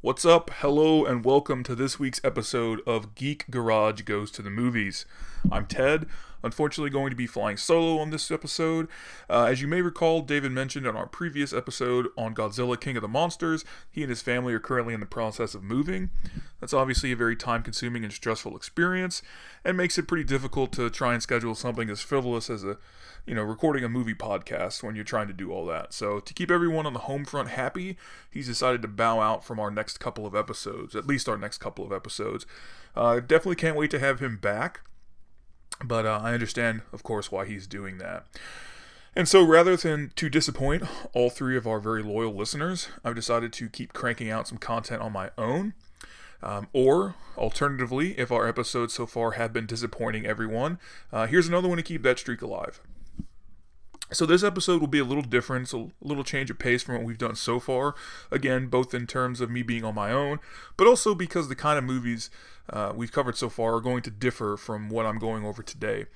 What's up? Hello, and welcome to this week's episode of Geek Garage Goes to the Movies. I'm Ted, unfortunately, going to be flying solo on this episode. Uh, as you may recall, David mentioned on our previous episode on Godzilla King of the Monsters, he and his family are currently in the process of moving. That's obviously a very time consuming and stressful experience, and makes it pretty difficult to try and schedule something as frivolous as a you know, recording a movie podcast when you're trying to do all that. So, to keep everyone on the home front happy, he's decided to bow out from our next couple of episodes, at least our next couple of episodes. Uh, definitely can't wait to have him back, but uh, I understand, of course, why he's doing that. And so, rather than to disappoint all three of our very loyal listeners, I've decided to keep cranking out some content on my own. Um, or, alternatively, if our episodes so far have been disappointing everyone, uh, here's another one to keep that streak alive. So this episode will be a little different, so a little change of pace from what we've done so far. Again, both in terms of me being on my own, but also because the kind of movies uh, we've covered so far are going to differ from what I'm going over today.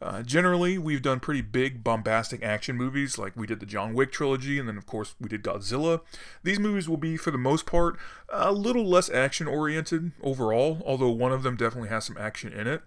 Uh, generally, we've done pretty big, bombastic action movies, like we did the John Wick trilogy, and then, of course, we did Godzilla. These movies will be, for the most part, a little less action oriented overall, although one of them definitely has some action in it.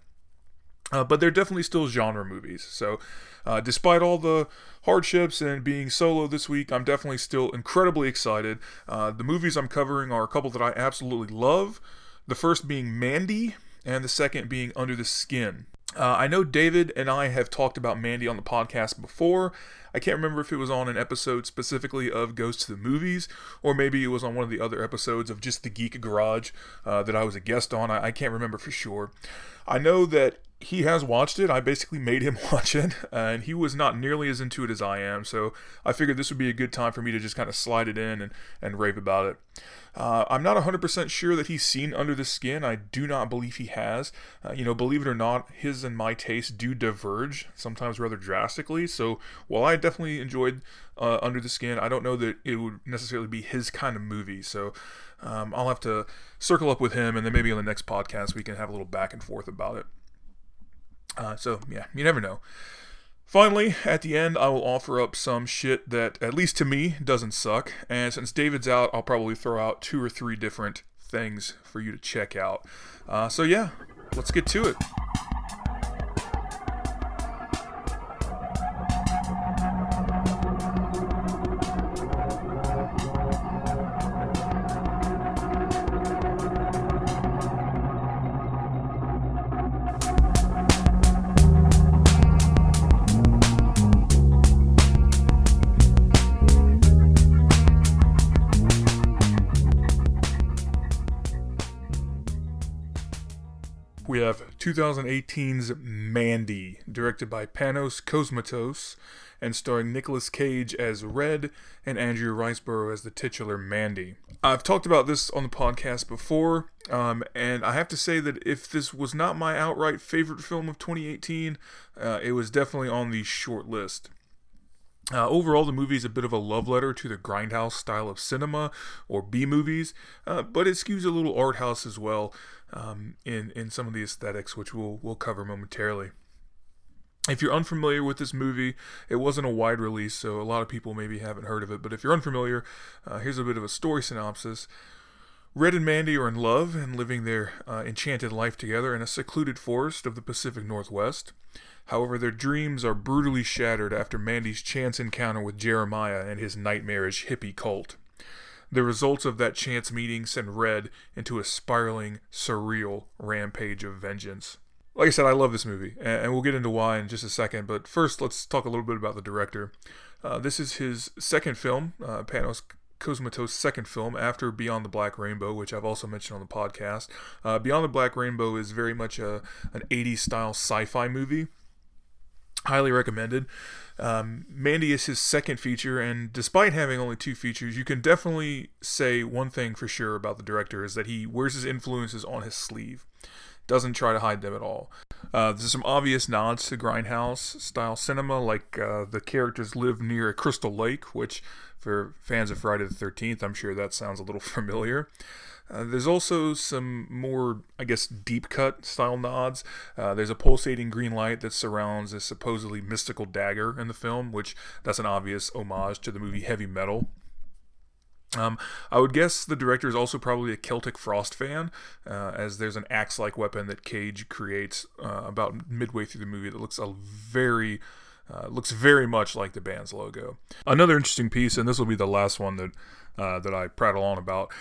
Uh, but they're definitely still genre movies. So, uh, despite all the hardships and being solo this week, I'm definitely still incredibly excited. Uh, the movies I'm covering are a couple that I absolutely love. The first being Mandy, and the second being Under the Skin. Uh, I know David and I have talked about Mandy on the podcast before. I can't remember if it was on an episode specifically of Goes to the Movies, or maybe it was on one of the other episodes of just the Geek Garage uh, that I was a guest on. I, I can't remember for sure. I know that he has watched it. I basically made him watch it, and he was not nearly as into it as I am. So I figured this would be a good time for me to just kind of slide it in and, and rave about it. Uh, I'm not 100% sure that he's seen Under the Skin. I do not believe he has. Uh, you know, believe it or not, his and my tastes do diverge, sometimes rather drastically. So while I definitely enjoyed uh, Under the Skin, I don't know that it would necessarily be his kind of movie. So um, I'll have to circle up with him, and then maybe on the next podcast we can have a little back and forth about it. Uh, so yeah, you never know. Finally, at the end, I will offer up some shit that, at least to me, doesn't suck. And since David's out, I'll probably throw out two or three different things for you to check out. Uh, so yeah, let's get to it. 2018's Mandy, directed by Panos Cosmatos, and starring Nicolas Cage as Red and Andrea Riseborough as the titular Mandy. I've talked about this on the podcast before, um, and I have to say that if this was not my outright favorite film of 2018, uh, it was definitely on the short list. Uh, overall, the movie is a bit of a love letter to the grindhouse style of cinema or B movies, uh, but it skews a little art house as well um, in in some of the aesthetics, which we'll we'll cover momentarily. If you're unfamiliar with this movie, it wasn't a wide release, so a lot of people maybe haven't heard of it. But if you're unfamiliar, uh, here's a bit of a story synopsis. Red and Mandy are in love and living their uh, enchanted life together in a secluded forest of the Pacific Northwest. However, their dreams are brutally shattered after Mandy's chance encounter with Jeremiah and his nightmarish hippie cult. The results of that chance meeting send Red into a spiraling, surreal rampage of vengeance. Like I said, I love this movie, and we'll get into why in just a second. But first, let's talk a little bit about the director. Uh, this is his second film, uh, Panos Cosmatos' second film after Beyond the Black Rainbow, which I've also mentioned on the podcast. Uh, Beyond the Black Rainbow is very much a, an 80s style sci fi movie. Highly recommended. Um, Mandy is his second feature, and despite having only two features, you can definitely say one thing for sure about the director is that he wears his influences on his sleeve, doesn't try to hide them at all. Uh, there's some obvious nods to grindhouse style cinema, like uh, the characters live near a crystal lake, which for fans of Friday the 13th, I'm sure that sounds a little familiar. Uh, there's also some more, I guess, deep cut style nods. Uh, there's a pulsating green light that surrounds a supposedly mystical dagger in the film, which that's an obvious homage to the movie Heavy Metal. Um, I would guess the director is also probably a Celtic Frost fan, uh, as there's an axe-like weapon that Cage creates uh, about midway through the movie that looks a very uh, looks very much like the band's logo. Another interesting piece, and this will be the last one that uh, that I prattle on about,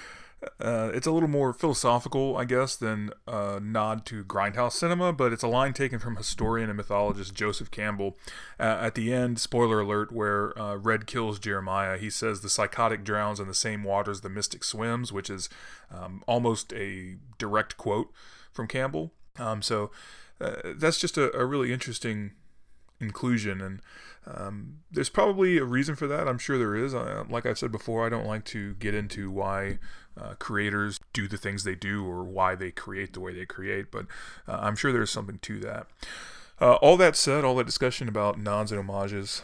uh, it's a little more philosophical, I guess, than a nod to grindhouse cinema, but it's a line taken from historian and mythologist Joseph Campbell. Uh, at the end, spoiler alert, where uh, Red kills Jeremiah, he says the psychotic drowns in the same waters the mystic swims, which is um, almost a direct quote from Campbell. Um, so uh, that's just a, a really interesting inclusion and um, there's probably a reason for that. I'm sure there is. Uh, like i've said before i don't like to get into why uh, creators do the things they do or why they create the way they create but uh, i'm sure there's something to that. Uh, all that said all that discussion about nods and homages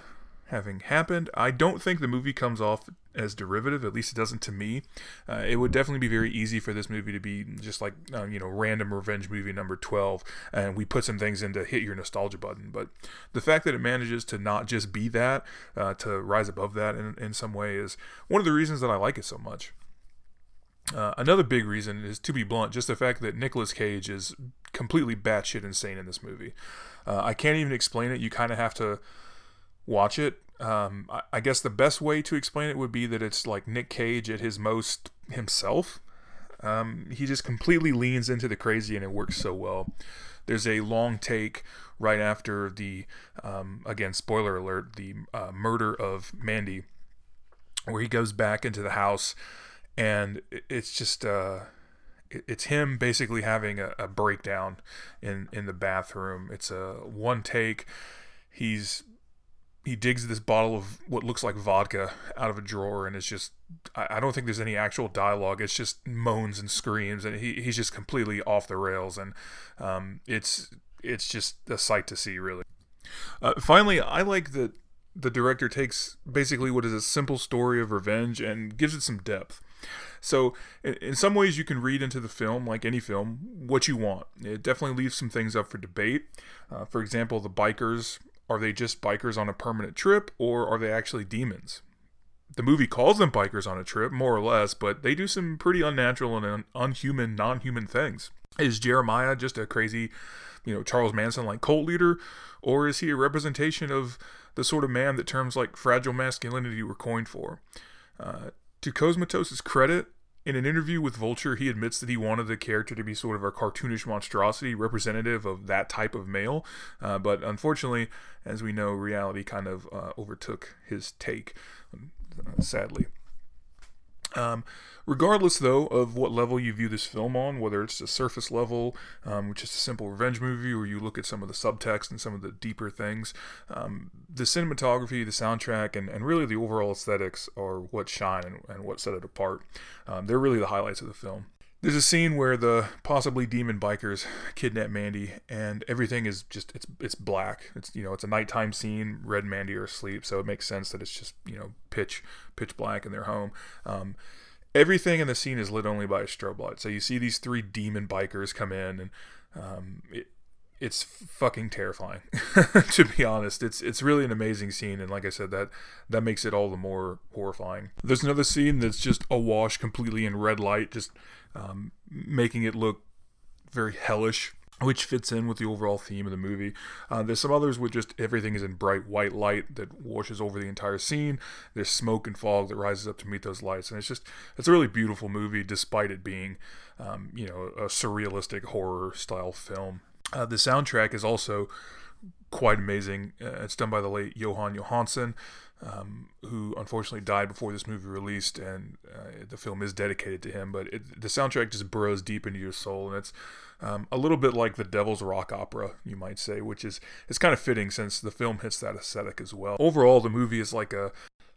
having happened. I don't think the movie comes off as derivative, at least it doesn't to me. Uh, it would definitely be very easy for this movie to be just like, uh, you know, random revenge movie number 12, and we put some things in to hit your nostalgia button. But the fact that it manages to not just be that, uh, to rise above that in, in some way, is one of the reasons that I like it so much. Uh, another big reason is, to be blunt, just the fact that Nicolas Cage is completely batshit insane in this movie. Uh, I can't even explain it. You kind of have to watch it. Um, I, I, guess the best way to explain it would be that it's like Nick Cage at his most himself. Um, he just completely leans into the crazy and it works so well. There's a long take right after the, um, again, spoiler alert, the uh, murder of Mandy, where he goes back into the house and it's just, uh, it's him basically having a, a breakdown in, in the bathroom. It's a one take. He's he digs this bottle of what looks like vodka out of a drawer and it's just I, don't think there's any actual dialogue. It's just moans and screams and he, he's just completely off the rails and um, it's it's just a sight to see really. Uh, finally i like that the director takes basically what is a simple story of revenge and gives it some depth. So in, some ways you can read into the film like any film what you want. It definitely leaves some things up for debate. Uh, for example the bikers are they just bikers on a permanent trip, or are they actually demons? The movie calls them bikers on a trip, more or less, but they do some pretty unnatural and un- unhuman, non human things. Is Jeremiah just a crazy, you know, Charles Manson like cult leader, or is he a representation of the sort of man that terms like fragile masculinity were coined for? Uh, to Cosmatos' credit, in an interview with Vulture, he admits that he wanted the character to be sort of a cartoonish monstrosity representative of that type of male. Uh, but unfortunately, as we know, reality kind of uh, overtook his take, uh, sadly. Um, regardless, though, of what level you view this film on, whether it's a surface level, um, which is a simple revenge movie, or you look at some of the subtext and some of the deeper things, um, the cinematography, the soundtrack, and, and really the overall aesthetics are what shine and, and what set it apart. Um, they're really the highlights of the film. There's a scene where the possibly demon bikers kidnap Mandy, and everything is just it's it's black. It's you know it's a nighttime scene. Red and Mandy are asleep, so it makes sense that it's just you know pitch pitch black in their home. Um, everything in the scene is lit only by a strobe light. So you see these three demon bikers come in, and um, it, it's fucking terrifying. to be honest, it's it's really an amazing scene, and like I said, that that makes it all the more horrifying. There's another scene that's just awash completely in red light, just um, making it look very hellish which fits in with the overall theme of the movie. Uh, there's some others with just everything is in bright white light that washes over the entire scene. There's smoke and fog that rises up to meet those lights, and it's just it's a really beautiful movie, despite it being, um, you know, a surrealistic horror style film. Uh, the soundtrack is also quite amazing. Uh, it's done by the late Johan Jóhannsson, um, who unfortunately died before this movie released, and uh, the film is dedicated to him. But it, the soundtrack just burrows deep into your soul, and it's um, a little bit like the Devil's Rock opera, you might say, which is it's kind of fitting since the film hits that aesthetic as well. Overall, the movie is like a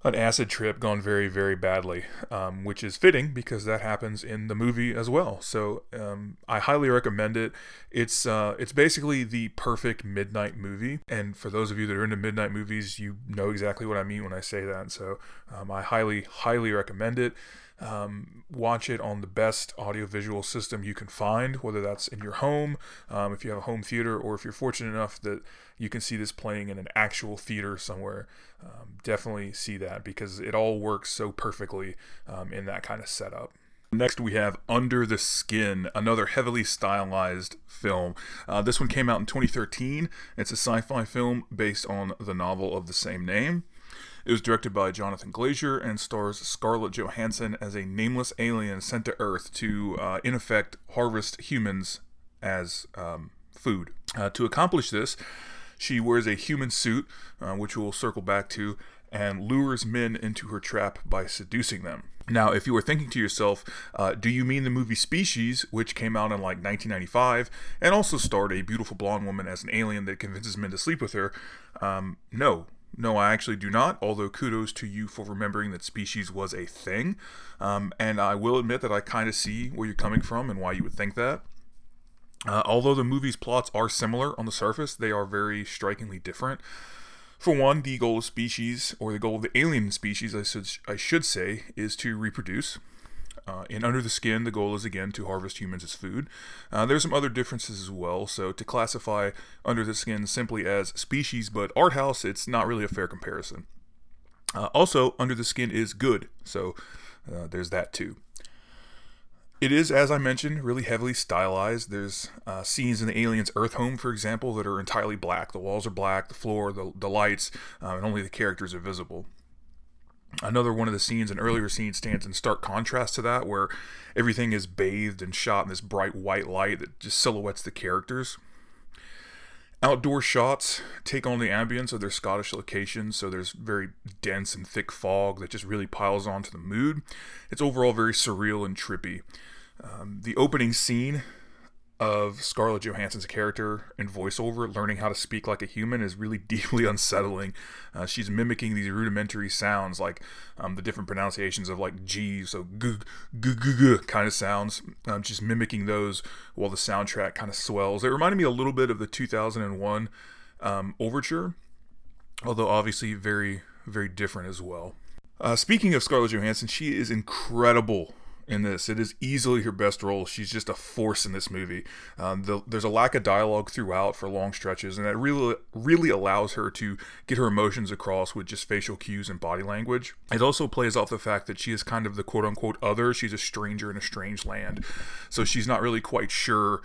an acid trip gone very, very badly, um, which is fitting because that happens in the movie as well. So um, I highly recommend it. It's uh, it's basically the perfect midnight movie, and for those of you that are into midnight movies, you know exactly what I mean when I say that. So um, I highly, highly recommend it. Um, watch it on the best audiovisual system you can find, whether that's in your home, um, if you have a home theater, or if you're fortunate enough that you can see this playing in an actual theater somewhere. Um, definitely see that because it all works so perfectly um, in that kind of setup. Next, we have Under the Skin, another heavily stylized film. Uh, this one came out in 2013. It's a sci fi film based on the novel of the same name. It was directed by Jonathan Glazer and stars Scarlett Johansson as a nameless alien sent to Earth to, uh, in effect, harvest humans as um, food. Uh, to accomplish this, she wears a human suit, uh, which we'll circle back to, and lures men into her trap by seducing them. Now, if you were thinking to yourself, uh, do you mean the movie Species, which came out in like 1995 and also starred a beautiful blonde woman as an alien that convinces men to sleep with her? Um, no. No, I actually do not, although kudos to you for remembering that Species was a thing. Um, and I will admit that I kind of see where you're coming from and why you would think that. Uh, although the movie's plots are similar on the surface, they are very strikingly different. For one, the goal of species, or the goal of the alien species, I should, I should say, is to reproduce. Uh, in Under the Skin, the goal is again to harvest humans as food. Uh, there's some other differences as well, so to classify Under the Skin simply as species but art house, it's not really a fair comparison. Uh, also, Under the Skin is good, so uh, there's that too. It is, as I mentioned, really heavily stylized. There's uh, scenes in the alien's Earth home, for example, that are entirely black. The walls are black, the floor, the, the lights, uh, and only the characters are visible. Another one of the scenes, an earlier scene, stands in stark contrast to that, where everything is bathed and shot in this bright white light that just silhouettes the characters. Outdoor shots take on the ambience of their Scottish locations, so there's very dense and thick fog that just really piles onto the mood. It's overall very surreal and trippy. Um, the opening scene of Scarlett Johansson's character and voiceover learning how to speak like a human is really deeply unsettling. Uh, she's mimicking these rudimentary sounds, like um, the different pronunciations of like G, so g g g g kind of sounds. Um, just mimicking those while the soundtrack kind of swells. It reminded me a little bit of the 2001 um, Overture, although obviously very very different as well. Uh, speaking of Scarlett Johansson, she is incredible in this. It is easily her best role. She's just a force in this movie. Um, the, there's a lack of dialogue throughout for long stretches, and that really really allows her to get her emotions across with just facial cues and body language. It also plays off the fact that she is kind of the quote unquote other. She's a stranger in a strange land, so she's not really quite sure.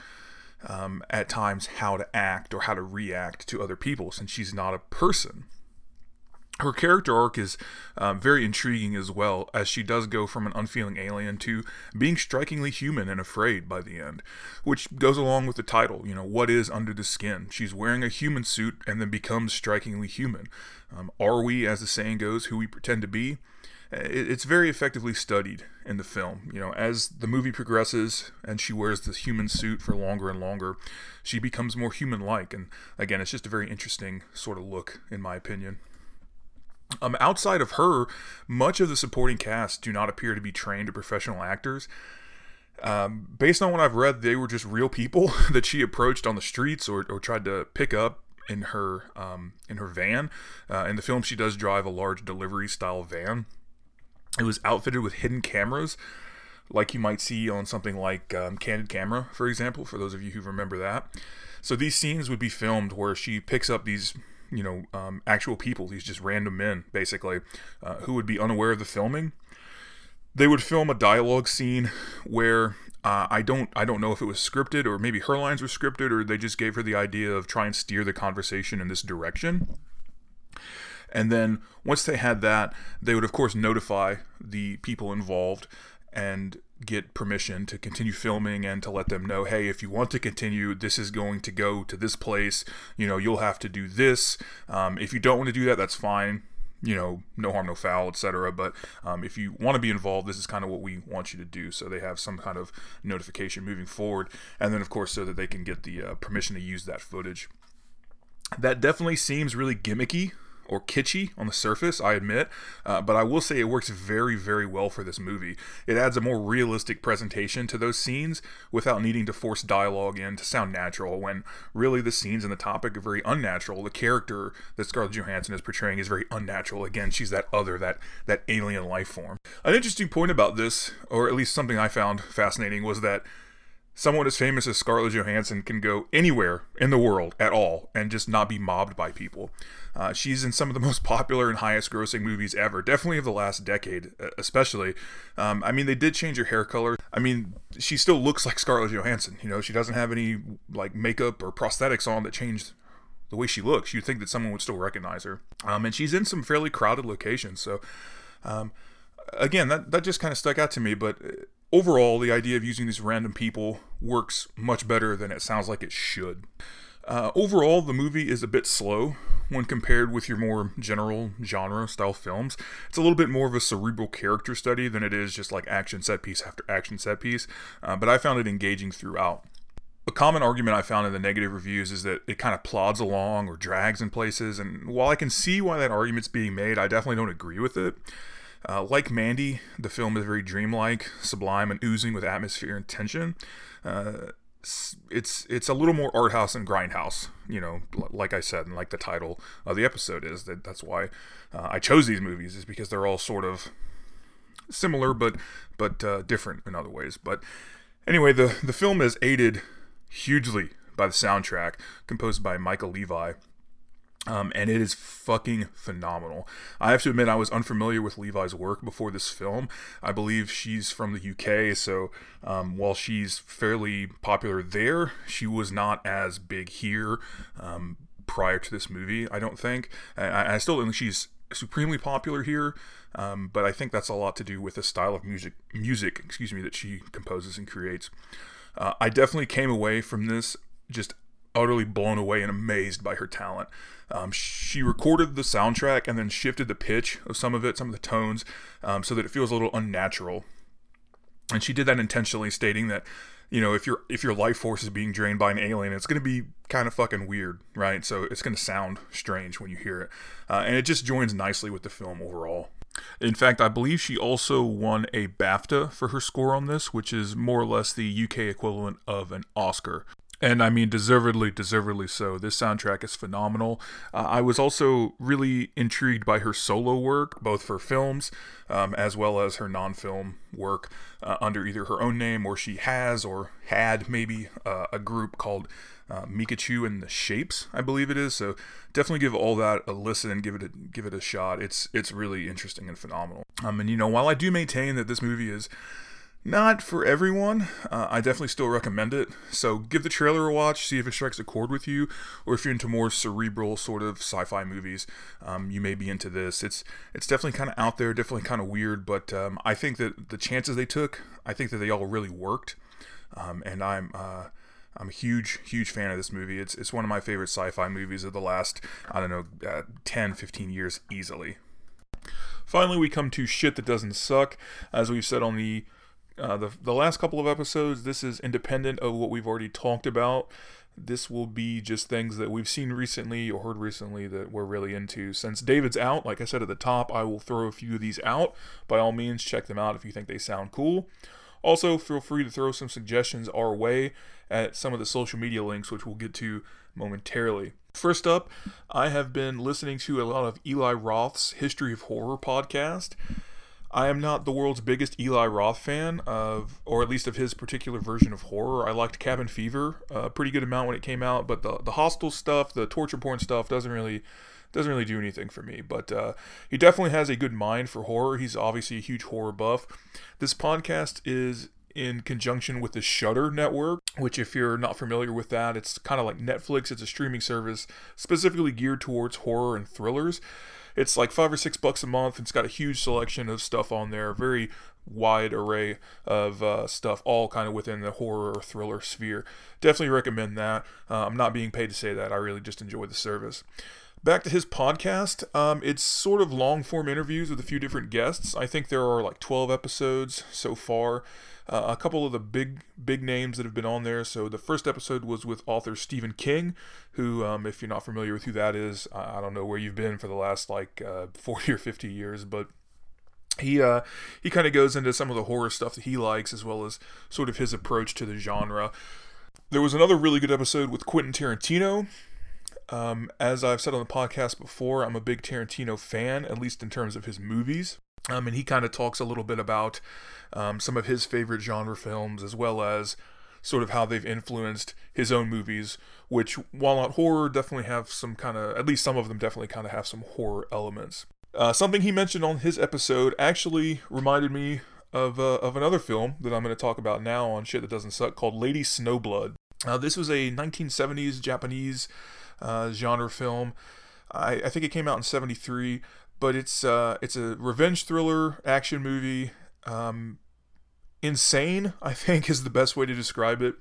Um, at times, how to act or how to react to other people since she's not a person her character arc is um, very intriguing as well, as she does go from an unfeeling alien to being strikingly human and afraid by the end, which goes along with the title. You know, what is under the skin? She's wearing a human suit and then becomes strikingly human. Um, are we, as the saying goes, who we pretend to be? It's very effectively studied in the film. You know, as the movie progresses and she wears this human suit for longer and longer, she becomes more human like. And again, it's just a very interesting sort of look, in my opinion. Um, outside of her, much of the supporting cast do not appear to be trained professional actors. Um, based on what I've read, they were just real people that she approached on the streets or, or tried to pick up in her um, in her van. Uh, in the film, she does drive a large delivery style van. It was outfitted with hidden cameras, like you might see on something like um, Candid Camera, for example. For those of you who remember that, so these scenes would be filmed where she picks up these you know, um, actual people, these just random men, basically, uh, who would be unaware of the filming. They would film a dialogue scene where uh, I don't I don't know if it was scripted or maybe her lines were scripted or they just gave her the idea of try and steer the conversation in this direction. And then once they had that, they would of course notify the people involved and get permission to continue filming and to let them know hey if you want to continue this is going to go to this place. You know you'll have to do this. Um, if you don't want to do that that's fine. You know no harm no foul etc but um, if you want to be involved this is kind of what we want you to do. So they have some kind of notification moving forward. And then of course so that they can get the uh, permission to use that footage. That definitely seems really gimmicky or kitschy on the surface, I admit, uh, but I will say it works very, very well for this movie. It adds a more realistic presentation to those scenes without needing to force dialogue in to sound natural when really the scenes and the topic are very unnatural. The character that Scarlett Johansson is portraying is very unnatural. Again, she's that other, that, that alien life form. An interesting point about this, or at least something I found fascinating, was that someone as famous as Scarlett Johansson can go anywhere in the world at all and just not be mobbed by people. Uh, she's in some of the most popular and highest grossing movies ever, definitely of the last decade, especially. Um, I mean, they did change her hair color. I mean, she still looks like Scarlett Johansson. You know, she doesn't have any like makeup or prosthetics on that changed the way she looks. You'd think that someone would still recognize her. Um, and she's in some fairly crowded locations. So, um, again, that, that just kind of stuck out to me. But overall, the idea of using these random people works much better than it sounds like it should. Uh, overall, the movie is a bit slow when compared with your more general genre style films. It's a little bit more of a cerebral character study than it is just like action set piece after action set piece, uh, but I found it engaging throughout. A common argument I found in the negative reviews is that it kind of plods along or drags in places, and while I can see why that argument's being made, I definitely don't agree with it. Uh, like Mandy, the film is very dreamlike, sublime, and oozing with atmosphere and tension. Uh, it's it's a little more art house and grindhouse, you know, like I said, and like the title of the episode is. That that's why uh, I chose these movies is because they're all sort of similar, but but uh, different in other ways. But anyway, the the film is aided hugely by the soundtrack composed by Mica Levi. Um, and it is fucking phenomenal. I have to admit, I was unfamiliar with Levi's work before this film. I believe she's from the UK, so um, while she's fairly popular there, she was not as big here um, prior to this movie, I don't think. I, I still think she's supremely popular here, um, but I think that's a lot to do with the style of music, music, excuse me, that she composes and creates. Uh, I definitely came away from this just utterly blown away and amazed by her talent. Um, she recorded the soundtrack and then shifted the pitch of some of it, some of the tones, um, so that it feels a little unnatural. And she did that intentionally, stating that, you know, if your if your life force is being drained by an alien, it's going to be kind of fucking weird, right? So it's going to sound strange when you hear it, uh, and it just joins nicely with the film overall. In fact, I believe she also won a BAFTA for her score on this, which is more or less the UK equivalent of an Oscar. And I mean, deservedly, deservedly so. This soundtrack is phenomenal. Uh, I was also really intrigued by her solo work, both for films um, as well as her non film work uh, under either her own name or she has or had maybe uh, a group called uh, Micachu and the Shapes, I believe it is. So definitely give all that a listen and give it a, give it a shot. It's it's really interesting and phenomenal. Um, and you know, while I do maintain that this movie is not for everyone. Uh, I definitely still recommend it. So give the trailer a watch, see if it strikes a chord with you, or if you're into more cerebral sort of sci-fi movies, um, you may be into this. It's it's definitely kind of out there, definitely kind of weird, but um, I think that the chances they took, I think that they all really worked, um, and I'm. Uh, I'm a huge, huge fan of this movie. It's, it's one of my favorite sci fi movies of the last, I don't know, uh, 10, 15 years easily. Finally, we come to shit that doesn't suck. As we've said on the uh, the, the last couple of episodes, this is independent of what we've already talked about. This will be just things that we've seen recently or heard recently that we're really into. Since David's out, like I said at the top, I will throw a few of these out. By all means, check them out if you think they sound cool. Also, feel free to throw some suggestions our way at some of the social media links, which we'll get to momentarily. First up, I have been listening to a lot of Eli Roth's History of Horror podcast. I am not the world's biggest Eli Roth fan of, or at least of his particular version of horror. I liked Cabin Fever a pretty good amount when it came out, but the the Hostel stuff, the torture porn stuff, doesn't really doesn't really do anything for me. But uh, he definitely has a good mind for horror. He's obviously a huge horror buff. This podcast is in conjunction with the Shudder network, which, if you're not familiar with that, it's kind of like Netflix. It's a streaming service specifically geared towards horror and thrillers. It's like five or six bucks a month. It's got a huge selection of stuff on there, very wide array of uh, stuff, all kind of within the horror or thriller sphere. Definitely recommend that. Uh, I'm not being paid to say that. I really just enjoy the service. Back to his podcast. Um, it's sort of long form interviews with a few different guests. I think there are like 12 episodes so far. Uh, a couple of the big big names that have been on there. So the first episode was with author Stephen King, who, um, if you're not familiar with who that is, I, I, don't know where you've been for the last like uh, 40 or 50 years, but he uh, he kind of goes into some of the horror stuff that he likes, as well as sort of his approach to the genre. There was another really good episode with Quentin Tarantino. Um, as I've said on the podcast before, I'm a big Tarantino fan, at least in terms of his movies. Um, and he kind of talks a little bit about um, some of his favorite genre films, as well as sort of how they've influenced his own movies, which, while not horror, definitely have some kind of, at least some of them definitely kind of have some horror elements. Uh, something he mentioned on his episode actually reminded me of, uh, of another film that I'm going to talk about now on Shit That Doesn't Suck called Lady Snowblood. Uh, this was a 1970s Japanese uh, genre film. I, I, think it came out in 73, but it's, uh, it's a revenge thriller action movie. Um, insane, I think, is the best way to describe it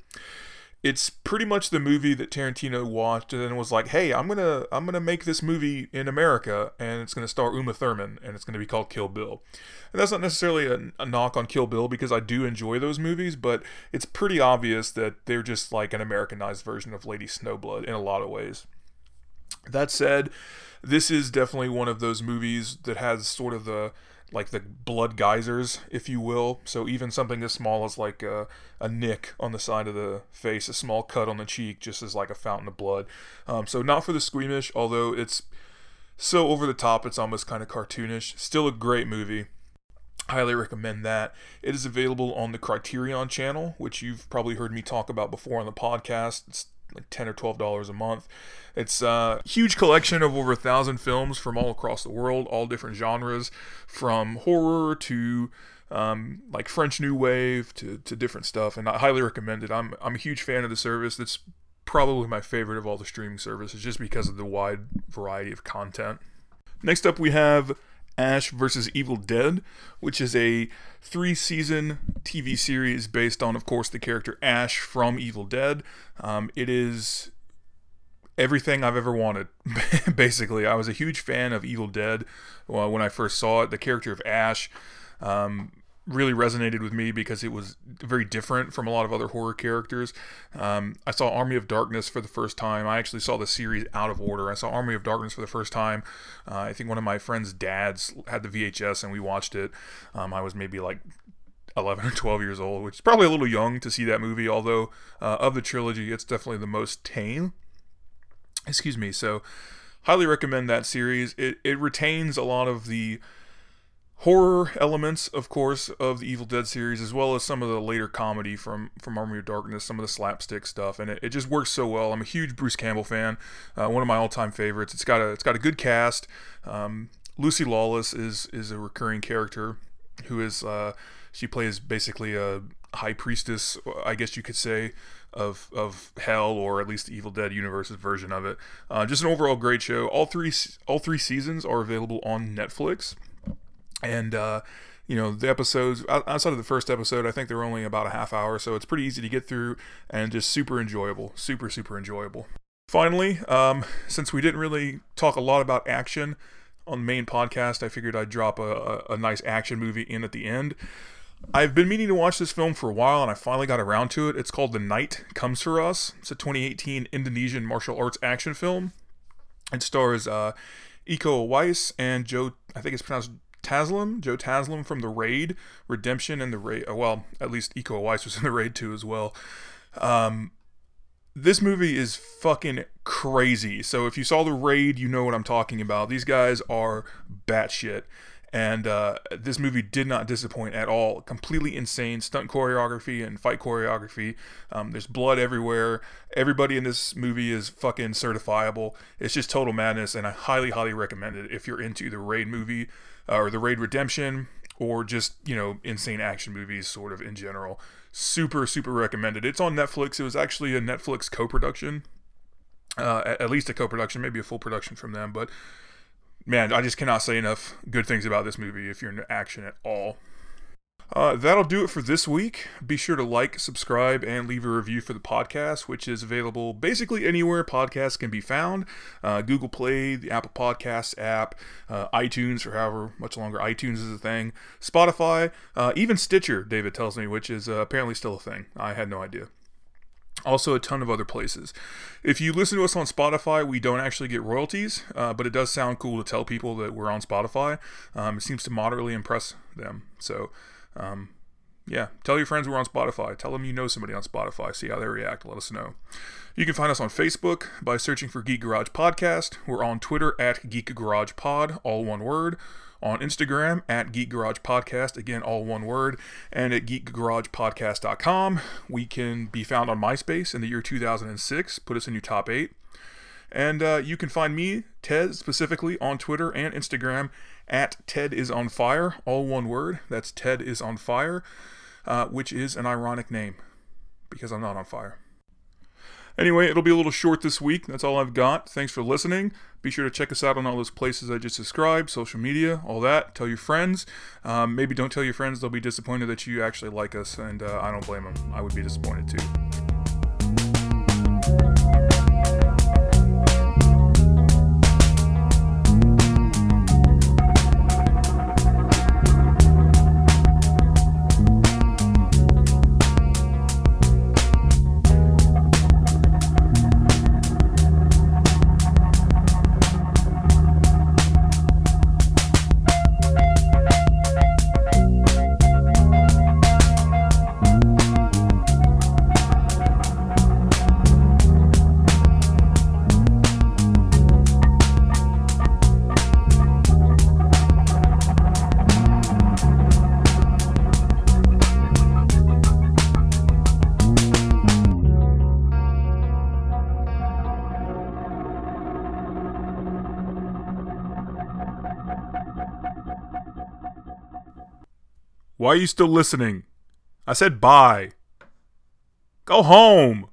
it's pretty much the movie that Tarantino watched and was like, "Hey, I'm gonna I'm gonna make this movie in America, and it's gonna star Uma Thurman, and it's gonna be called Kill Bill." And that's not necessarily a, a, knock on Kill Bill because I do enjoy those movies, but it's pretty obvious that they're just like an Americanized version of Lady Snowblood in a lot of ways. That said, this is definitely one of those movies that has sort of the like the blood geysers, if you will. So even something as small as like a, a nick on the side of the face, a small cut on the cheek, just as like a fountain of blood. Um, so not for the squeamish, although it's so over the top, it's almost kind of cartoonish. Still a great movie. Highly recommend that. It is available on the Criterion channel, which you've probably heard me talk about before on the podcast. It's like 10 or 12 dollars a month. It's a huge collection of over a thousand films from all across the world all different genres from horror to um, like french new wave to, to different stuff and i highly recommend it. I'm, I'm a huge fan of the service. That's probably my favorite of all the streaming services just because of the wide variety of content. Next up we have Ash versus Evil Dead, which is a three season TV series based on, of course, the character Ash from Evil Dead. Um, it is everything I've ever wanted, basically. I was a huge fan of Evil Dead when I first saw it. The character of Ash. Um, really resonated with me because it was very different from a lot of other horror characters. Um, I saw Army of Darkness for the first time. I actually saw the series out of order. I saw Army of Darkness for the first time. Uh, I think one of my friend's dads had the VHS and we watched it. Um, I was maybe like 11 or 12 years old, which is probably a little young to see that movie, although uh, of the trilogy, it's definitely the most tame. Excuse me. So, highly recommend that series. It, it retains a lot of the horror elements, of course, of the Evil Dead series, as well as some of the later comedy from from Army of Darkness, some of the slapstick stuff, and it, it just works so well. I'm a huge Bruce Campbell fan, uh, one of my all-time favorites. It's got a it's got a good cast. Um, Lucy Lawless is is a recurring character who is uh, she plays basically a high priestess, I guess you could say, of of hell or at least the Evil Dead universe's version of it. Uh, just an overall great show. All three all three seasons are available on Netflix and uh, you know the episodes outside of the first episode i think they're only about a half hour so it's pretty easy to get through and just super enjoyable super super enjoyable finally um, since we didn't really talk a lot about action on the main podcast i figured i'd drop a, a, a nice action movie in at the end I've been meaning to watch this film for a while and I finally got around to it. It's called The Night Comes For Us. It's a 2018 Indonesian martial arts action film. It stars uh, Iko Uwais and Joe, I think it's pronounced Taslim, Joe Taslim from The Raid, Redemption, and The Raid. Uh, well, at least Iko Uwais was in The Raid too as well. Um, this movie is fucking crazy. So if you saw The Raid, you know what I'm talking about. These guys are batshit. And uh, this movie did not disappoint at all. Completely insane stunt choreography and fight choreography. Um, there's blood everywhere. Everybody in this movie is fucking certifiable. It's just total madness, and I highly, highly recommend it if you're into the Raid movie or the Raid Redemption, or just you know insane action movies, sort of in general. Super super recommended. It's on Netflix. It was actually a Netflix co-production, uh, at, least a co-production, maybe a full production from them. But man, I just cannot say enough good things about this movie if you're into action at all. Uh, that'll do it for this week. Be sure to like, subscribe, and leave a review for the podcast, which is available basically anywhere podcasts can be found uh, Google Play, the Apple Podcasts app, uh, iTunes, for however much longer iTunes is a thing, Spotify, uh, even Stitcher, David tells me, which is uh, apparently still a thing. I had no idea. Also, a ton of other places. If you listen to us on Spotify, we don't actually get royalties, uh, but it does sound cool to tell people that we're on Spotify. Um, it seems to moderately impress them. So, um, yeah, tell your friends we're on Spotify. Tell them you know somebody on Spotify. See how they react. Let us know. You can find us on Facebook by searching for Geek Garage Podcast. We're on Twitter at Geek Garage Pod, all one word. On Instagram at Geek Garage Podcast, again, all one word. And at geekgaragepodcast.com. We can be found on MySpace in the year 2006. Put us in your top eight. And uh, you can find me, Ted, specifically on Twitter and Instagram at Ted is on fire, all one word. That's Ted is on fire, uh, which is an ironic name because I'm not on fire. Anyway, it'll be a little short this week. That's all I've got. Thanks for listening. Be sure to check us out on all those places I just described social media, all that. Tell your friends. Um, maybe don't tell your friends, they'll be disappointed that you actually like us, and uh, I don't blame them. I would be disappointed too. Why are you still listening? I said bye. Go home.